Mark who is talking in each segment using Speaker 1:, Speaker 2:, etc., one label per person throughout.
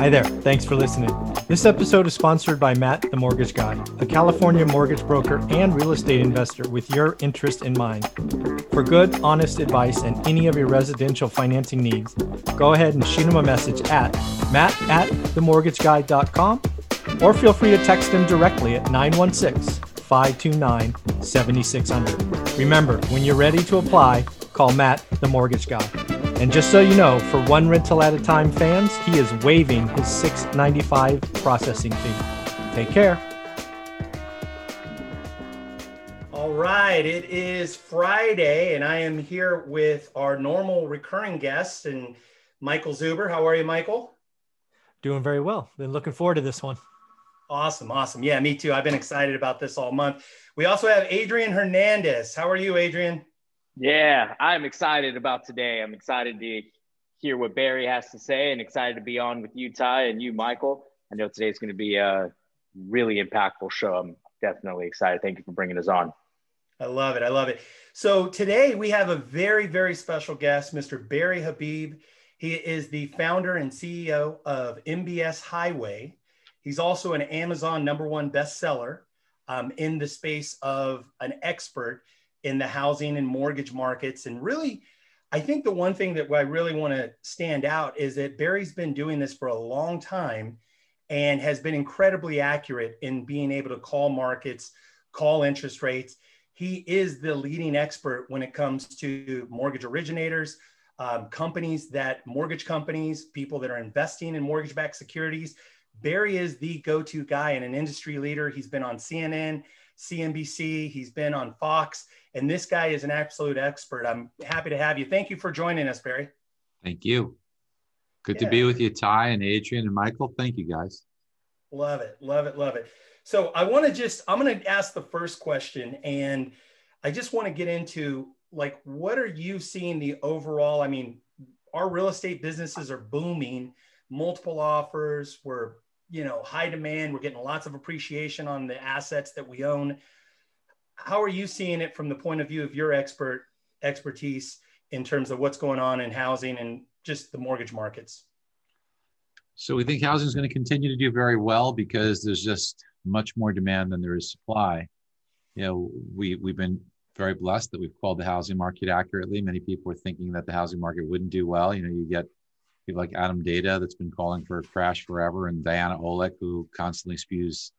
Speaker 1: Hi there. Thanks for listening. This episode is sponsored by Matt, the Mortgage Guy, a California mortgage broker and real estate investor with your interest in mind. For good, honest advice and any of your residential financing needs, go ahead and shoot him a message at matt at themortgageguy.com or feel free to text him directly at 916 529 7600. Remember, when you're ready to apply, call Matt, the Mortgage Guy. And just so you know, for one rental at a time fans, he is waiving his $6.95 processing fee. Take care. All right, it is Friday, and I am here with our normal recurring guest and Michael Zuber. How are you, Michael?
Speaker 2: Doing very well. Been looking forward to this one.
Speaker 1: Awesome, awesome. Yeah, me too. I've been excited about this all month. We also have Adrian Hernandez. How are you, Adrian?
Speaker 3: Yeah, I'm excited about today. I'm excited to hear what Barry has to say and excited to be on with you, Ty, and you, Michael. I know today's going to be a really impactful show. I'm definitely excited. Thank you for bringing us on.
Speaker 1: I love it. I love it. So today we have a very, very special guest, Mr. Barry Habib. He is the founder and CEO of MBS Highway. He's also an Amazon number one bestseller um, in the space of an expert in the housing and mortgage markets. And really, I think the one thing that I really want to stand out is that Barry's been doing this for a long time and has been incredibly accurate in being able to call markets, call interest rates. He is the leading expert when it comes to mortgage originators, um, companies that mortgage companies, people that are investing in mortgage backed securities. Barry is the go to guy and an industry leader. He's been on CNN, CNBC, he's been on Fox. And this guy is an absolute expert. I'm happy to have you. Thank you for joining us, Barry.
Speaker 4: Thank you. Good yeah. to be with you, Ty and Adrian and Michael. Thank you, guys.
Speaker 1: Love it. Love it. Love it. So I want to just, I'm going to ask the first question. And I just want to get into like, what are you seeing the overall? I mean, our real estate businesses are booming, multiple offers. We're, you know, high demand. We're getting lots of appreciation on the assets that we own how are you seeing it from the point of view of your expert expertise in terms of what's going on in housing and just the mortgage markets?
Speaker 4: So we think housing is going to continue to do very well because there's just much more demand than there is supply. You know, we we've been very blessed that we've called the housing market accurately. Many people were thinking that the housing market wouldn't do well. You know, you get people like Adam Data that's been calling for a crash forever, and Diana Olick who constantly spews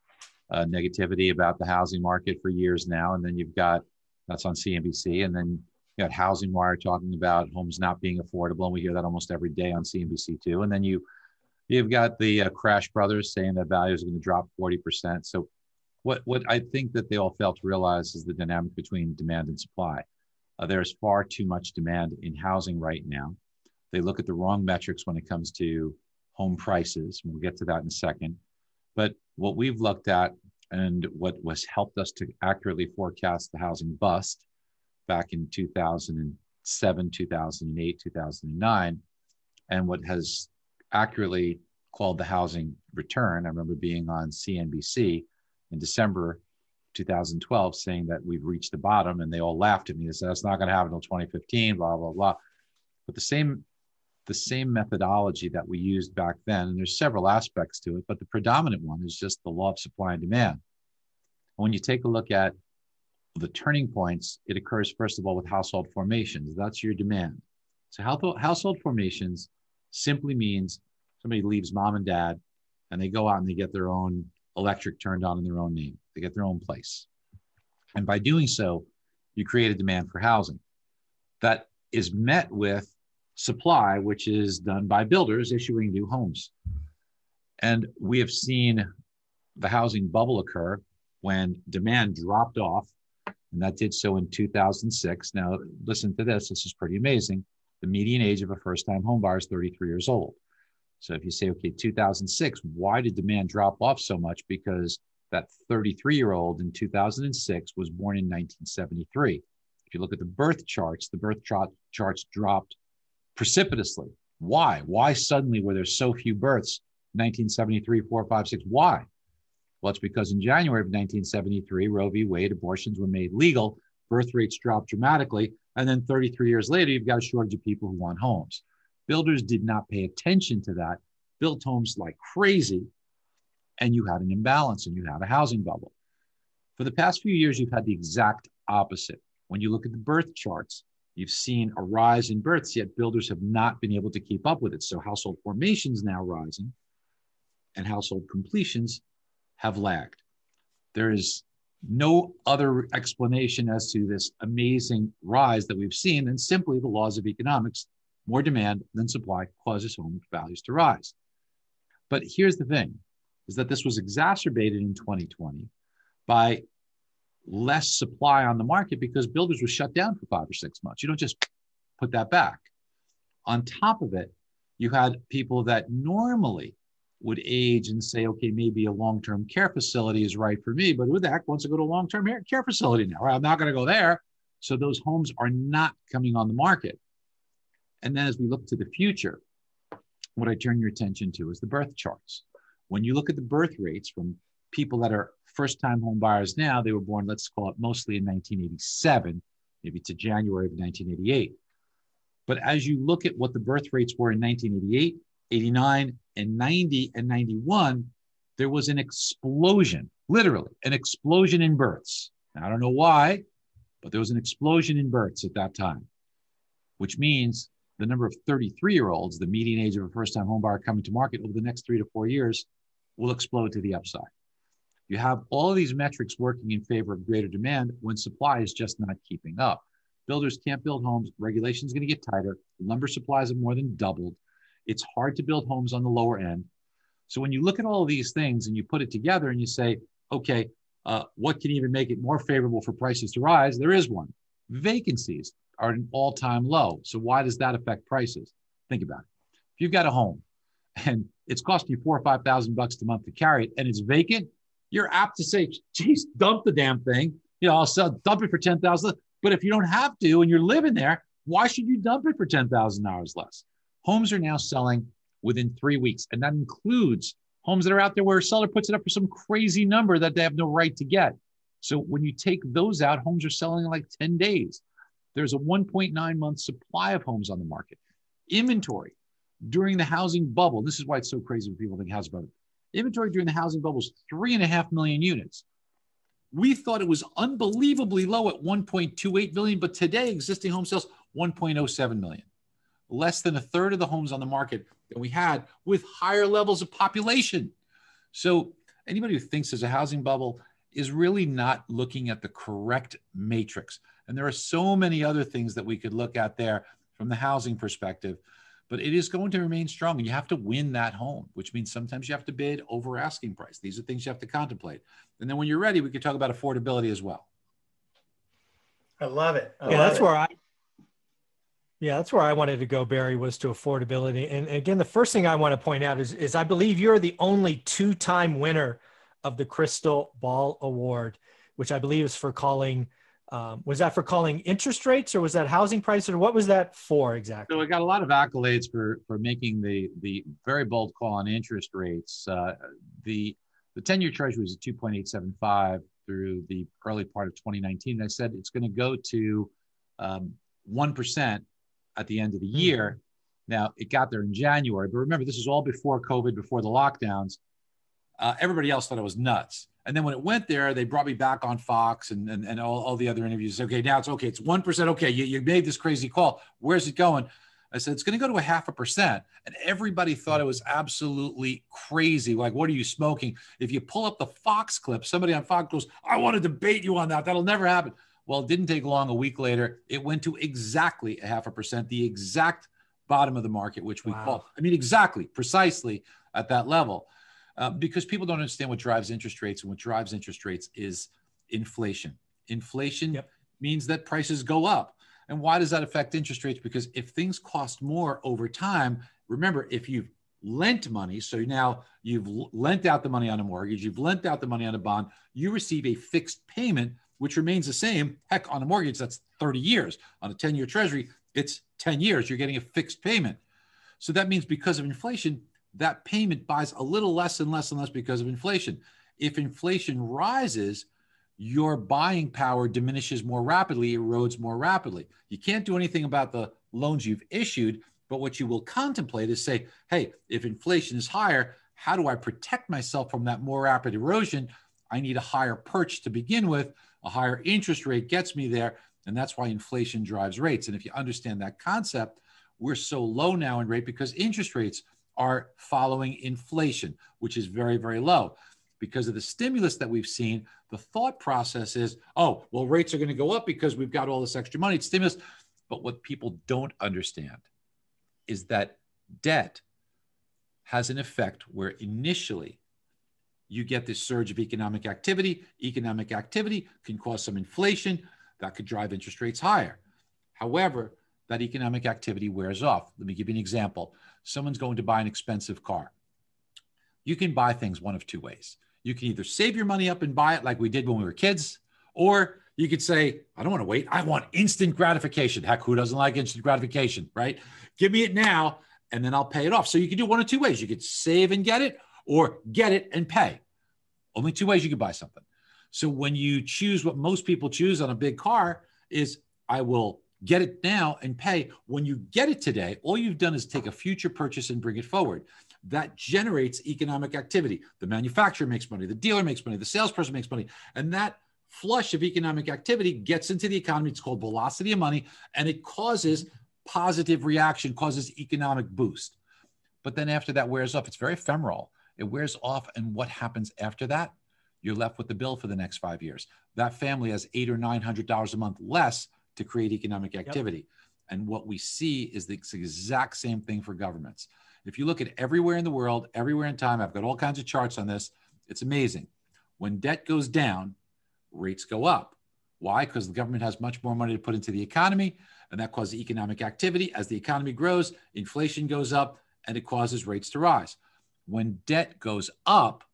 Speaker 4: uh, negativity about the housing market for years now. And then you've got that's on CNBC, and then you got Housing Wire talking about homes not being affordable, and we hear that almost every day on CNBC too. And then you you've got the uh, Crash Brothers saying that values are going to drop forty percent. So what what I think that they all fail to realize is the dynamic between demand and supply. Uh, there's far too much demand in housing right now. They look at the wrong metrics when it comes to home prices. We'll get to that in a second. But what we've looked at and what was helped us to accurately forecast the housing bust back in 2007, 2008, 2009, and what has accurately called the housing return. I remember being on CNBC in December 2012 saying that we've reached the bottom, and they all laughed at me. They said, That's not going to happen until 2015, blah, blah, blah. But the same the same methodology that we used back then. And there's several aspects to it, but the predominant one is just the law of supply and demand. When you take a look at the turning points, it occurs first of all with household formations. That's your demand. So household formations simply means somebody leaves mom and dad and they go out and they get their own electric turned on in their own name. They get their own place. And by doing so, you create a demand for housing that is met with supply, which is done by builders issuing new homes. And we have seen the housing bubble occur when demand dropped off, and that did so in 2006. Now, listen to this this is pretty amazing. The median age of a first time home buyer is 33 years old. So if you say, okay, 2006, why did demand drop off so much? Because that 33 year old in 2006 was born in 1973. If you look at the birth charts, the birth chart charts dropped precipitously. Why? Why suddenly were there so few births? 1973, 4, 5, 6. Why? Well, it's because in January of 1973, Roe v. Wade, abortions were made legal, birth rates dropped dramatically, and then 33 years later, you've got a shortage of people who want homes. Builders did not pay attention to that. built homes like crazy, and you had an imbalance and you had a housing bubble. For the past few years, you've had the exact opposite. When you look at the birth charts, you've seen a rise in births, yet builders have not been able to keep up with it. So household formations now rising and household completions have lagged. There is no other explanation as to this amazing rise that we've seen than simply the laws of economics. More demand than supply causes home values to rise. But here's the thing is that this was exacerbated in 2020 by less supply on the market because builders were shut down for five or six months. You don't just put that back. On top of it, you had people that normally would age and say, okay, maybe a long term care facility is right for me, but who the heck wants to go to a long term care facility now? I'm not going to go there. So those homes are not coming on the market. And then as we look to the future, what I turn your attention to is the birth charts. When you look at the birth rates from people that are first time home buyers now, they were born, let's call it mostly in 1987, maybe to January of 1988. But as you look at what the birth rates were in 1988, 89, and 90 and 91, there was an explosion, literally, an explosion in births. Now, I don't know why, but there was an explosion in births at that time, which means the number of 33 year olds, the median age of a first time homebuyer coming to market over the next three to four years, will explode to the upside. You have all of these metrics working in favor of greater demand when supply is just not keeping up. Builders can't build homes, regulation is going to get tighter, lumber supplies have more than doubled. It's hard to build homes on the lower end. So when you look at all of these things and you put it together and you say, okay, uh, what can even make it more favorable for prices to rise? There is one. Vacancies are at an all-time low. So why does that affect prices? Think about it. If you've got a home and it's costing you four or five thousand bucks a month to carry it and it's vacant, you're apt to say, geez, dump the damn thing. You know, I'll sell dump it for ten thousand. But if you don't have to and you're living there, why should you dump it for ten thousand dollars less? Homes are now selling within three weeks, and that includes homes that are out there where a seller puts it up for some crazy number that they have no right to get. So when you take those out, homes are selling in like 10 days. There's a 1.9 month supply of homes on the market. Inventory during the housing bubble, this is why it's so crazy when people think housing bubble. Inventory during the housing bubble was three and a half million units. We thought it was unbelievably low at 1.28 million, but today existing home sales 1.07 million less than a third of the homes on the market that we had with higher levels of population. So anybody who thinks there's a housing bubble is really not looking at the correct matrix. And there are so many other things that we could look at there from the housing perspective, but it is going to remain strong. And you have to win that home, which means sometimes you have to bid over asking price. These are things you have to contemplate. And then when you're ready, we could talk about affordability as well.
Speaker 1: I love it. I
Speaker 2: yeah,
Speaker 1: love
Speaker 2: that's
Speaker 1: it.
Speaker 2: where I yeah, that's where I wanted to go, Barry, was to affordability. And again, the first thing I want to point out is, is I believe you're the only two time winner of the Crystal Ball Award, which I believe is for calling. Um, was that for calling interest rates or was that housing prices or what was that for exactly?
Speaker 4: So I got a lot of accolades for for making the the very bold call on interest rates. Uh, the the 10 year treasury was at 2.875 through the early part of 2019. I said it's going to go to um, 1% at the end of the hmm. year. Now it got there in January, but remember this is all before COVID, before the lockdowns. Uh, everybody else thought it was nuts. And then when it went there, they brought me back on Fox and, and, and all, all the other interviews. Okay, now it's okay. It's 1%. Okay, you, you made this crazy call. Where's it going? I said, it's going to go to a half a percent. And everybody thought it was absolutely crazy. Like, what are you smoking? If you pull up the Fox clip, somebody on Fox goes, I want to debate you on that. That'll never happen. Well, it didn't take long. A week later, it went to exactly a half a percent, the exact bottom of the market, which we wow. call, I mean, exactly, precisely at that level. Uh, because people don't understand what drives interest rates. And what drives interest rates is inflation. Inflation yep. means that prices go up. And why does that affect interest rates? Because if things cost more over time, remember, if you've lent money, so now you've lent out the money on a mortgage, you've lent out the money on a bond, you receive a fixed payment which remains the same. Heck, on a mortgage, that's 30 years. On a 10 year treasury, it's 10 years. You're getting a fixed payment. So that means because of inflation, that payment buys a little less and less and less because of inflation. If inflation rises, your buying power diminishes more rapidly, erodes more rapidly. You can't do anything about the loans you've issued, But what you will contemplate is say, hey, if inflation is higher, how do I protect myself from that more rapid erosion? I need a higher perch to begin with. A higher interest rate gets me there. And that's why inflation drives rates. And if you understand that concept, we're so low now in rate because interest rates are following inflation, which is very, very low. Because of the stimulus that we've seen, the thought process is, oh, well, rates are going to go up because we've got all this extra money. It's stimulus. But what people don't understand is that debt has an effect where initially you get this surge of economic activity. Economic activity can cause some inflation that could drive interest rates higher. However, that economic activity wears off. Let me give you an example. Someone's going to buy an expensive car. You can buy things one of two ways. You can either save your money up and buy it like we did when we were kids, or you could say, I don't want to wait. I want instant gratification. Heck, who doesn't like instant gratification, right? Give me it now and then I'll pay it off. So you can do one of two ways. You could save and get it or get it and pay. Only two ways you could buy something. So when you choose what most people choose on a big car is I will get it now and pay. When you get it today, all you've done is take a future purchase and bring it forward. That generates economic activity. The manufacturer makes money, the dealer makes money, the salesperson makes money, and that flush of economic activity gets into the economy. It's called velocity of money, and it causes positive reaction, causes economic boost. But then after that wears off, it's very ephemeral. It wears off, and what happens after that? You're left with the bill for the next five years. That family has eight or nine hundred dollars a month less to create economic activity. Yep. And what we see is the exact same thing for governments. If you look at everywhere in the world, everywhere in time, I've got all kinds of charts on this. It's amazing. When debt goes down, rates go up. Why? Because the government has much more money to put into the economy, and that causes economic activity. As the economy grows, inflation goes up, and it causes rates to rise. When debt goes up,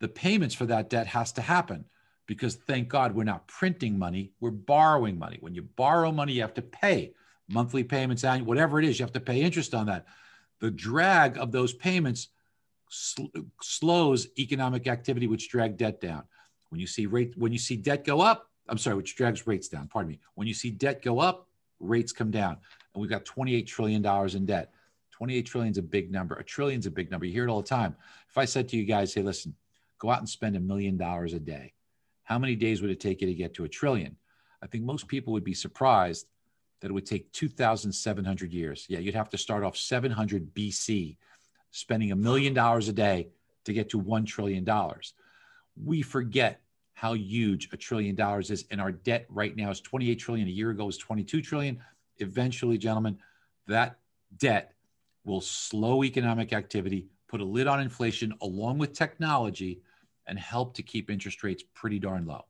Speaker 4: the payments for that debt has to happen because thank God we're not printing money, we're borrowing money. When you borrow money, you have to pay monthly payments, annual, whatever it is, you have to pay interest on that. The drag of those payments sl- slows economic activity, which drag debt down. When you see rate, when you see debt go up, I'm sorry, which drags rates down. Pardon me. When you see debt go up, rates come down, and we've got 28 trillion dollars in debt. 28 trillion is a big number. A trillion is a big number. You hear it all the time. If I said to you guys, "Hey, listen, go out and spend a million dollars a day," how many days would it take you to get to a trillion? I think most people would be surprised that it would take 2,700 years. Yeah, you'd have to start off 700 BC, spending a million dollars a day to get to $1 trillion. We forget how huge a trillion dollars is. And our debt right now is 28 trillion. A year ago was 22 trillion. Eventually, gentlemen, that debt will slow economic activity, put a lid on inflation along with technology, and help to keep interest rates pretty darn low.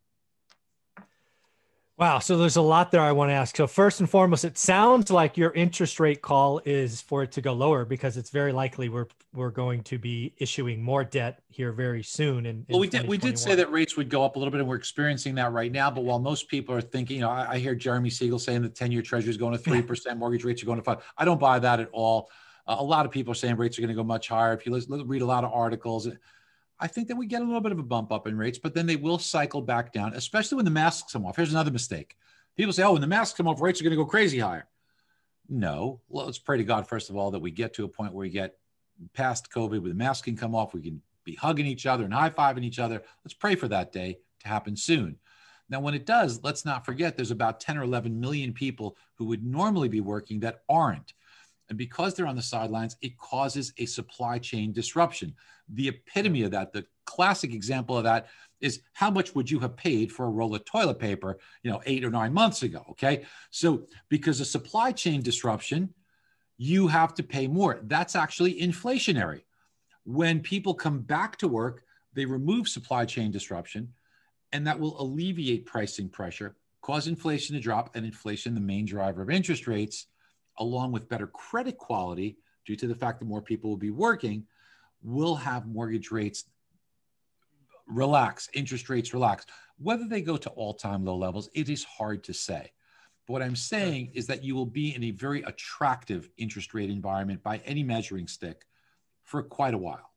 Speaker 2: Wow. So there's a lot there I want to ask. So first and foremost, it sounds like your interest rate call is for it to go lower because it's very likely we're we're going to be issuing more debt here very soon. And
Speaker 4: well, we did we did say that rates would go up a little bit, and we're experiencing that right now. But while most people are thinking, you know, I, I hear Jeremy Siegel saying the ten year Treasury is going to three percent, mortgage rates are going to five. I don't buy that at all. Uh, a lot of people are saying rates are going to go much higher. If you listen, read a lot of articles. I think that we get a little bit of a bump up in rates, but then they will cycle back down, especially when the masks come off. Here's another mistake. People say, oh, when the masks come off, rates are going to go crazy higher. No, well, let's pray to God, first of all, that we get to a point where we get past COVID, where the masks can come off, we can be hugging each other and high fiving each other. Let's pray for that day to happen soon. Now, when it does, let's not forget there's about 10 or 11 million people who would normally be working that aren't. And because they're on the sidelines, it causes a supply chain disruption. The epitome of that, the classic example of that is how much would you have paid for a roll of toilet paper, you know, eight or nine months ago? Okay. So because of supply chain disruption, you have to pay more. That's actually inflationary. When people come back to work, they remove supply chain disruption, and that will alleviate pricing pressure, cause inflation to drop, and inflation, the main driver of interest rates, along with better credit quality due to the fact that more people will be working, will have mortgage rates relax, interest rates relax. Whether they go to all time low levels, it is hard to say. But what I'm saying is that you will be in a very attractive interest rate environment by any measuring stick for quite a while.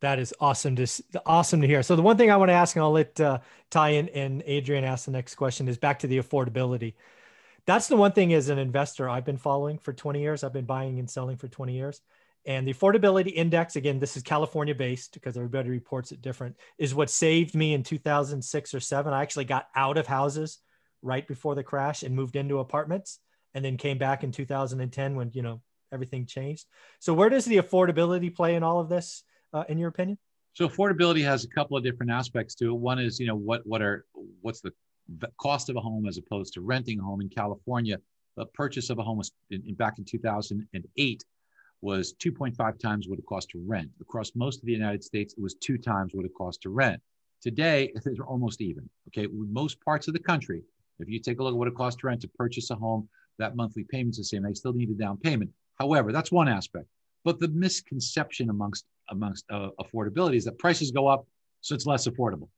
Speaker 2: That is awesome to awesome to hear. So the one thing I want to ask, and I'll let uh, Ty and, and Adrian ask the next question, is back to the affordability that's the one thing as an investor I've been following for 20 years. I've been buying and selling for 20 years. And the affordability index, again, this is California based because everybody reports it different, is what saved me in 2006 or seven. I actually got out of houses right before the crash and moved into apartments and then came back in 2010 when, you know, everything changed. So where does the affordability play in all of this, uh, in your opinion?
Speaker 4: So affordability has a couple of different aspects to it. One is, you know, what what are what's the cost of a home as opposed to renting a home in California? The purchase of a home was in, in, back in 2008 was 2.5 times what it cost to rent. Across most of the United States, it was two times what it cost to rent. Today, they're almost even. Okay, most parts of the country, if you take a look at what it costs to rent to purchase a home, that monthly payment's the same. They still need a down payment. However, that's one aspect. But the misconception amongst amongst uh, affordability is that prices go up, so it's less affordable.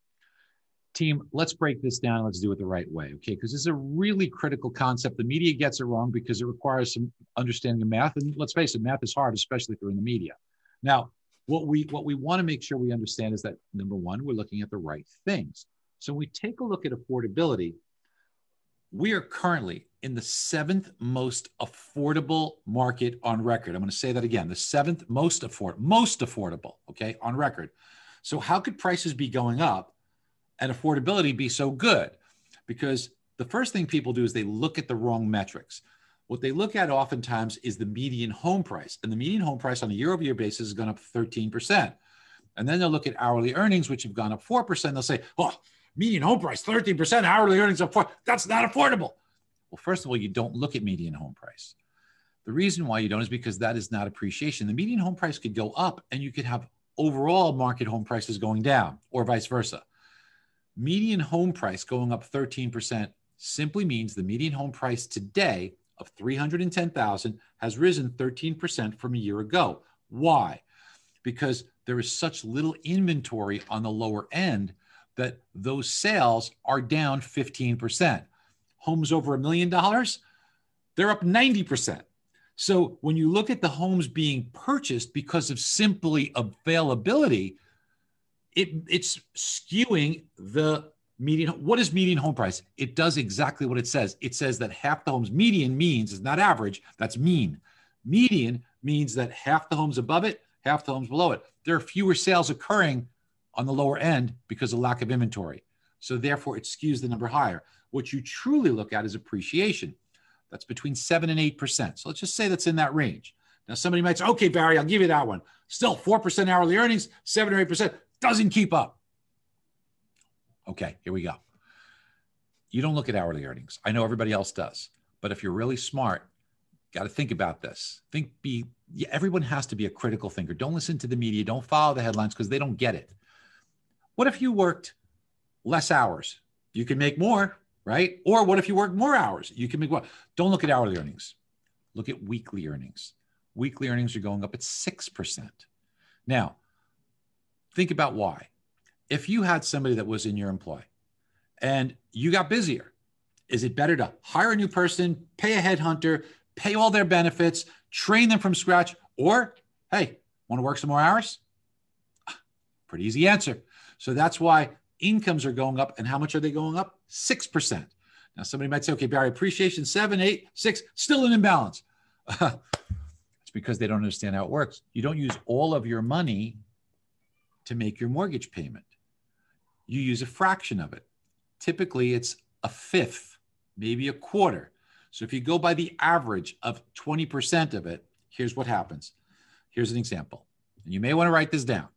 Speaker 4: Team, let's break this down. Let's do it the right way, okay? Because this is a really critical concept. The media gets it wrong because it requires some understanding of math, and let's face it, math is hard, especially if you're in the media. Now, what we what we want to make sure we understand is that number one, we're looking at the right things. So we take a look at affordability, we are currently in the seventh most affordable market on record. I'm going to say that again: the seventh most afford most affordable. Okay, on record. So how could prices be going up and affordability be so good? Because the first thing people do is they look at the wrong metrics. What they look at oftentimes is the median home price, and the median home price on a year-over-year basis has gone up 13 percent. And then they'll look at hourly earnings, which have gone up 4%. They'll say, oh, median home price, 13%, hourly earnings up 4 That's not affordable. Well, first of all, you don't look at median home price. The reason why you don't is because that is not appreciation. The median home price could go up and you could have overall market home prices going down or vice versa. Median home price going up 13% simply means the median home price today of 310,000 has risen 13% from a year ago. Why? Because there is such little inventory on the lower end that those sales are down 15% homes over a million dollars, they're up 90%. So when you look at the homes being purchased because of simply availability, it, it's skewing the median. What is median home price? It does exactly what it says. It says that half the homes, median means is not average, that's mean. Median means that half the homes above it, half the homes below it. There are fewer sales occurring on the lower end because of lack of inventory. So therefore, it skews the number higher. What you truly look at is appreciation. That's between seven and eight percent. So let's just say that's in that range. Now, somebody might say, okay, Barry, I'll give you that one. Still, 4% hourly earnings, 7 or 8% doesn't keep up. Okay, here we go. You don't look at hourly earnings. I know everybody else does. But if you're really smart, got to think about this. Think, be, yeah, everyone has to be a critical thinker. Don't listen to the media. Don't follow the headlines because they don't get it. What if you worked less hours? You can make more right? Or what if you work more hours? You can make what? Don't look at hourly earnings. Look at weekly earnings. Weekly earnings are going up at 6%. Now, think about why. If you had somebody that was in your employ and you got busier, is it better to hire a new person, pay a headhunter, pay all their benefits, train them from scratch, or hey, want to work some more hours? Pretty easy answer. So that's why incomes are going up. And how much are they going up? 6%. Now, somebody might say, okay, Barry, appreciation seven, eight, six, still an imbalance. it's because they don't understand how it works. You don't use all of your money to make your mortgage payment, you use a fraction of it. Typically, it's a fifth, maybe a quarter. So if you go by the average of 20% of it, here's what happens. Here's an example. And you may want to write this down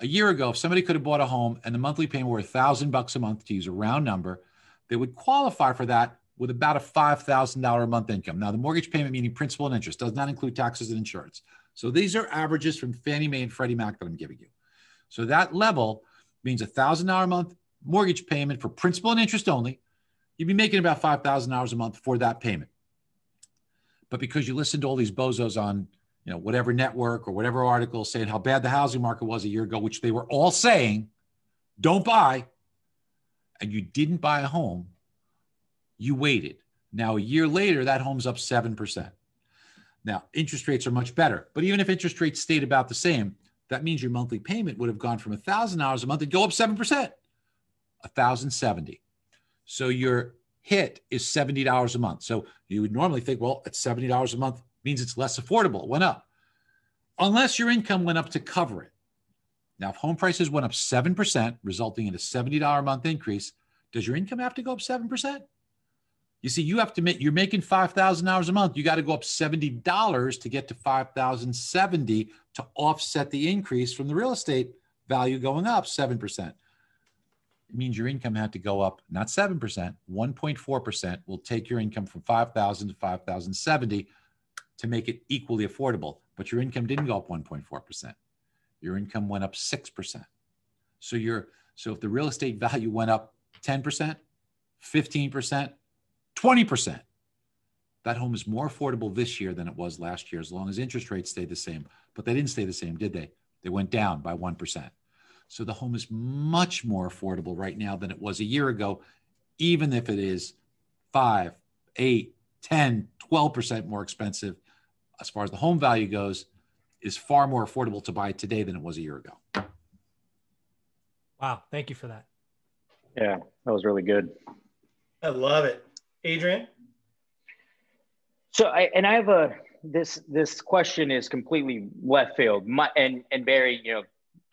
Speaker 4: a year ago, if somebody could have bought a home and the monthly payment were a thousand bucks a month, to use a round number, they would qualify for that with about a five thousand dollar a month income. Now, the mortgage payment, meaning principal and interest, does not include taxes and insurance. So these are averages from Fannie Mae and Freddie Mac that I'm giving you. So that level means a thousand dollar a month mortgage payment for principal and interest only. You'd be making about five thousand dollars a month for that payment. But because you listen to all these bozos on you know, whatever network or whatever article saying how bad the housing market was a year ago, which they were all saying, don't buy, and you didn't buy a home, you waited. Now, a year later, that home's up 7%. Now, interest rates are much better, but even if interest rates stayed about the same, that means your monthly payment would have gone from $1,000 a month and go up 7%, 1070 So your hit is $70 a month. So you would normally think, well, at $70 a month means it's less affordable. It went up. Unless your income went up to cover it. Now, if home prices went up 7%, resulting in a $70 a month increase, does your income have to go up 7%? You see, you have to make, you're making $5,000 a month. You got to go up $70 to get to 5,070 to offset the increase from the real estate value going up 7%. It means your income had to go up not 7%, 1.4% will take your income from 5,000 to 5,070 to make it equally affordable. But your income didn't go up 1.4%. Your income went up 6%. So you're so if the real estate value went up 10%, 15%, 20%, that home is more affordable this year than it was last year as long as interest rates stayed the same. But they didn't stay the same, did they? They went down by 1%. So the home is much more affordable right now than it was a year ago, even if it is 5, 8, 10, 12% more expensive. As far as the home value goes, is far more affordable to buy today than it was a year ago.
Speaker 2: Wow, thank you for that.
Speaker 3: Yeah, that was really good.
Speaker 1: I love it. Adrian?
Speaker 3: So I and I have a this this question is completely left field. My and and Barry, you know,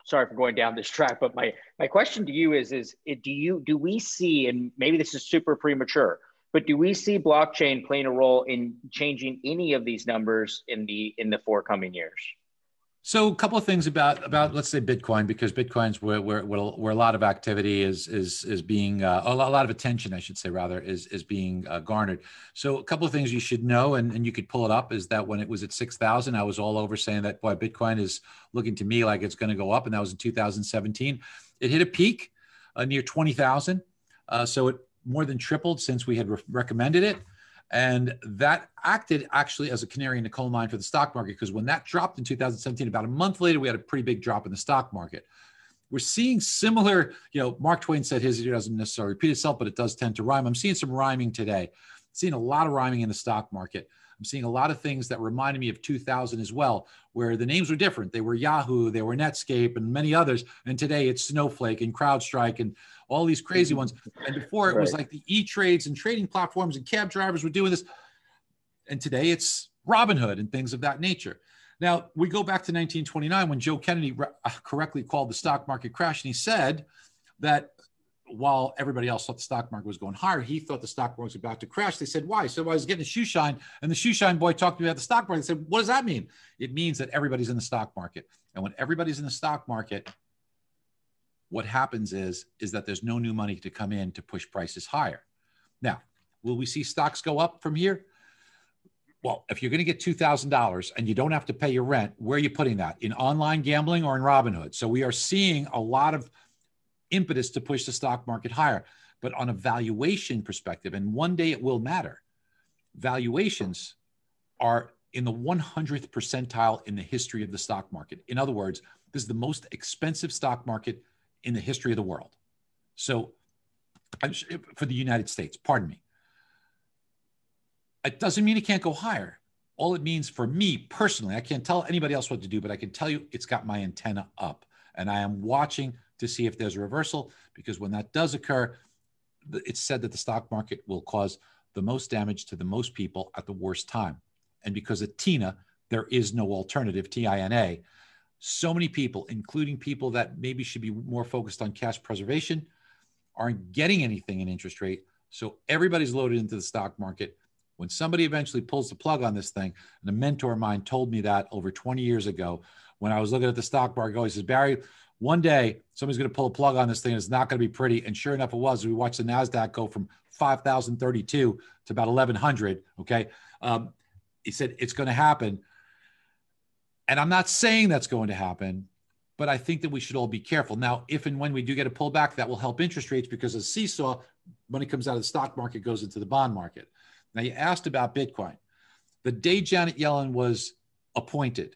Speaker 3: sorry for going down this track, but my my question to you is is do you do we see and maybe this is super premature, but do we see blockchain playing a role in changing any of these numbers in the in the forthcoming years?
Speaker 4: So a couple of things about about let's say Bitcoin because Bitcoin's where where, where a lot of activity is is is being uh, a lot of attention I should say rather is is being uh, garnered. So a couple of things you should know and, and you could pull it up is that when it was at six thousand I was all over saying that boy Bitcoin is looking to me like it's going to go up and that was in 2017. It hit a peak uh, near twenty thousand, uh, so it more than tripled since we had re- recommended it. And that acted actually as a canary in the coal mine for the stock market because when that dropped in 2017, about a month later, we had a pretty big drop in the stock market. We're seeing similar, you know, Mark Twain said his doesn't necessarily repeat itself, but it does tend to rhyme. I'm seeing some rhyming today. seeing a lot of rhyming in the stock market. I'm seeing a lot of things that reminded me of 2000 as well, where the names were different. They were Yahoo, they were Netscape, and many others. And today it's Snowflake and CrowdStrike and all these crazy ones. And before it right. was like the e trades and trading platforms and cab drivers were doing this. And today it's Robinhood and things of that nature. Now, we go back to 1929 when Joe Kennedy re- uh, correctly called the stock market crash. And he said that while everybody else thought the stock market was going higher, he thought the stock market was about to crash. They said, why? So I was getting a shoe shine, and the shoe shine boy talked to me about the stock market. I said, what does that mean? It means that everybody's in the stock market. And when everybody's in the stock market, what happens is is that there's no new money to come in to push prices higher. Now, will we see stocks go up from here? Well, if you're going to get $2,000 and you don't have to pay your rent, where are you putting that? In online gambling or in Robinhood? So we are seeing a lot of impetus to push the stock market higher. But on a valuation perspective, and one day it will matter, valuations are in the 100th percentile in the history of the stock market. In other words, this is the most expensive stock market in the history of the world. So, for the United States, pardon me. It doesn't mean it can't go higher. All it means for me personally, I can't tell anybody else what to do, but I can tell you it's got my antenna up. And I am watching to see if there's a reversal because when that does occur, it's said that the stock market will cause the most damage to the most people at the worst time. And because of TINA, there is no alternative, T I N A so many people, including people that maybe should be more focused on cash preservation, aren't getting anything in interest rate. So everybody's loaded into the stock market. When somebody eventually pulls the plug on this thing, and a mentor of mine told me that over 20 years ago when I was looking at the stock market, he says, Barry, one day somebody's going to pull a plug on this thing. It's not going to be pretty. And sure enough, it was. We watched the NASDAQ go from 5,032 to about 1,100. Okay. Um, he said, it's going to happen. And I'm not saying that's going to happen, but I think that we should all be careful. Now, if and when we do get a pullback, that will help interest rates because as seesaw, money comes out of the stock market, goes into the bond market. Now, you asked about Bitcoin. The day Janet Yellen was appointed,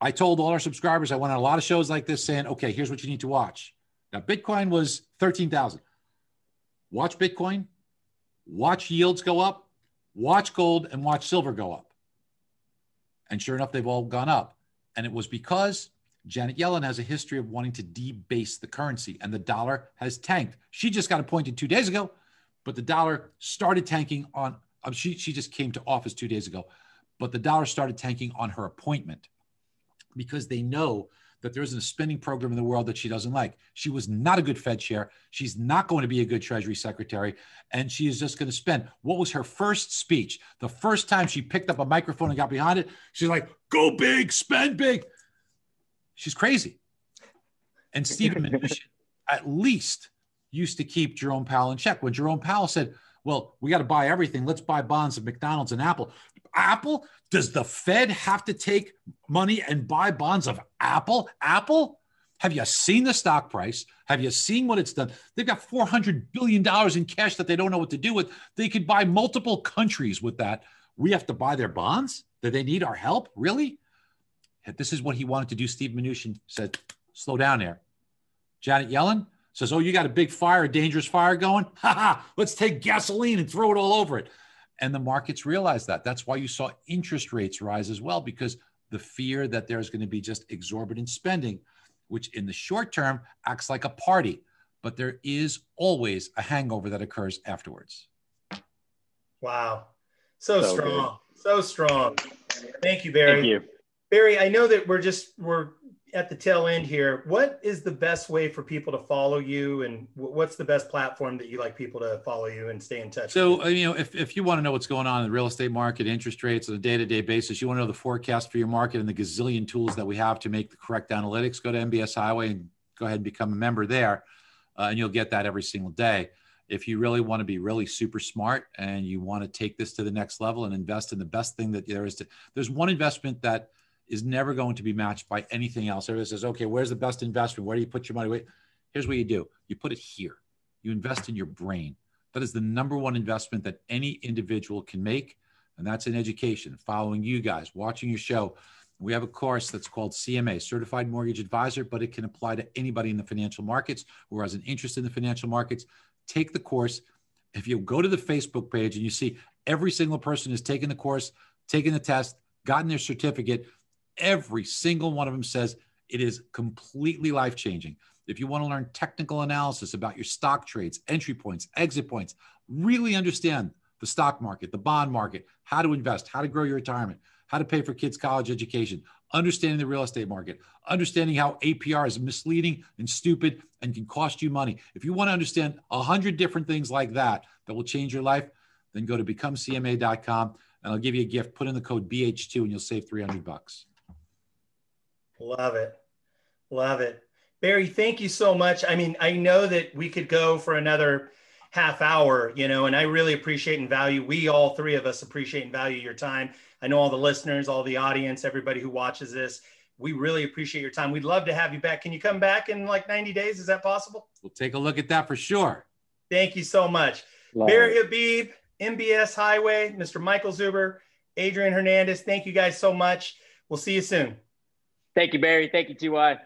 Speaker 4: I told all our subscribers, I went on a lot of shows like this saying, okay, here's what you need to watch. Now, Bitcoin was 13,000. Watch Bitcoin, watch yields go up, watch gold, and watch silver go up. And sure enough, they've all gone up. And it was because Janet Yellen has a history of wanting to debase the currency and the dollar has tanked. She just got appointed two days ago, but the dollar started tanking on. Um, she she just came to office two days ago, but the dollar started tanking on her appointment because they know that there isn't a spending program in the world that she doesn't like. She was not a good Fed chair. She's not going to be a good Treasury secretary. And she is just going to spend. What was her first speech? The first time she picked up a microphone and got behind it, she's like, go big, spend big. She's crazy. And Stephen at least, used to keep Jerome Powell in check. When Jerome Powell said, well, we got to buy everything. Let's buy bonds of McDonald's and Apple. Apple? Does the Fed have to take money and buy bonds of Apple? Apple? Have you seen the stock price? Have you seen what it's done? They've got $400 billion in cash that they don't know what to do with. They could buy multiple countries with that. We have to buy their bonds? Do they need our help? Really? This is what he wanted to do. Steve Mnuchin said, slow down there. Janet Yellen says, oh, you got a big fire, a dangerous fire going? Ha ha, let's take gasoline and throw it all over it. And the markets realize that. That's why you saw interest rates rise as well, because the fear that there's going to be just exorbitant spending, which in the short term acts like a party, but there is always a hangover that occurs afterwards.
Speaker 1: Wow. So, so strong. Good. So strong. Thank you, Barry.
Speaker 3: Thank you.
Speaker 1: Barry, I know that we're just we're at the tail end here, what is the best way for people to follow you, and what's the best platform that you like people to follow you and stay in touch?
Speaker 4: So, uh, you know, if, if you want to know what's going on in the real estate market, interest rates on a day to day basis, you want to know the forecast for your market and the gazillion tools that we have to make the correct analytics, go to MBS Highway and go ahead and become a member there, uh, and you'll get that every single day. If you really want to be really super smart and you want to take this to the next level and invest in the best thing that there is to, there's one investment that is never going to be matched by anything else. Everybody says, okay, where's the best investment? Where do you put your money? Wait, here's what you do you put it here. You invest in your brain. That is the number one investment that any individual can make. And that's in education, following you guys, watching your show. We have a course that's called CMA, Certified Mortgage Advisor, but it can apply to anybody in the financial markets who has an interest in the financial markets. Take the course. If you go to the Facebook page and you see every single person has taken the course, taken the test, gotten their certificate, every single one of them says it is completely life changing. If you want to learn technical analysis about your stock trades, entry points, exit points, really understand the stock market, the bond market, how to invest, how to grow your retirement, how to pay for kids' college education, understanding the real estate market, understanding how APR is misleading and stupid and can cost you money. If you want to understand a hundred different things like that that will change your life, then go to becomecma.com and I'll give you a gift. Put in the code BH2 and you'll save 300 bucks.
Speaker 1: Love it. Love it. Barry, thank you so much. I mean, I know that we could go for another half hour, you know, and I really appreciate and value, we all three of us appreciate and value your time. I know all the listeners, all the audience, everybody who watches this, we really appreciate your time. We'd love to have you back. Can you come back in like 90 days? Is that possible?
Speaker 4: We'll take a look at that for sure.
Speaker 1: Thank you so much. Love Barry it. Habib, MBS Highway, Mr. Michael Zuber, Adrian Hernandez, thank you guys so much. We'll see you soon.
Speaker 3: Thank you, Barry. Thank you, TY.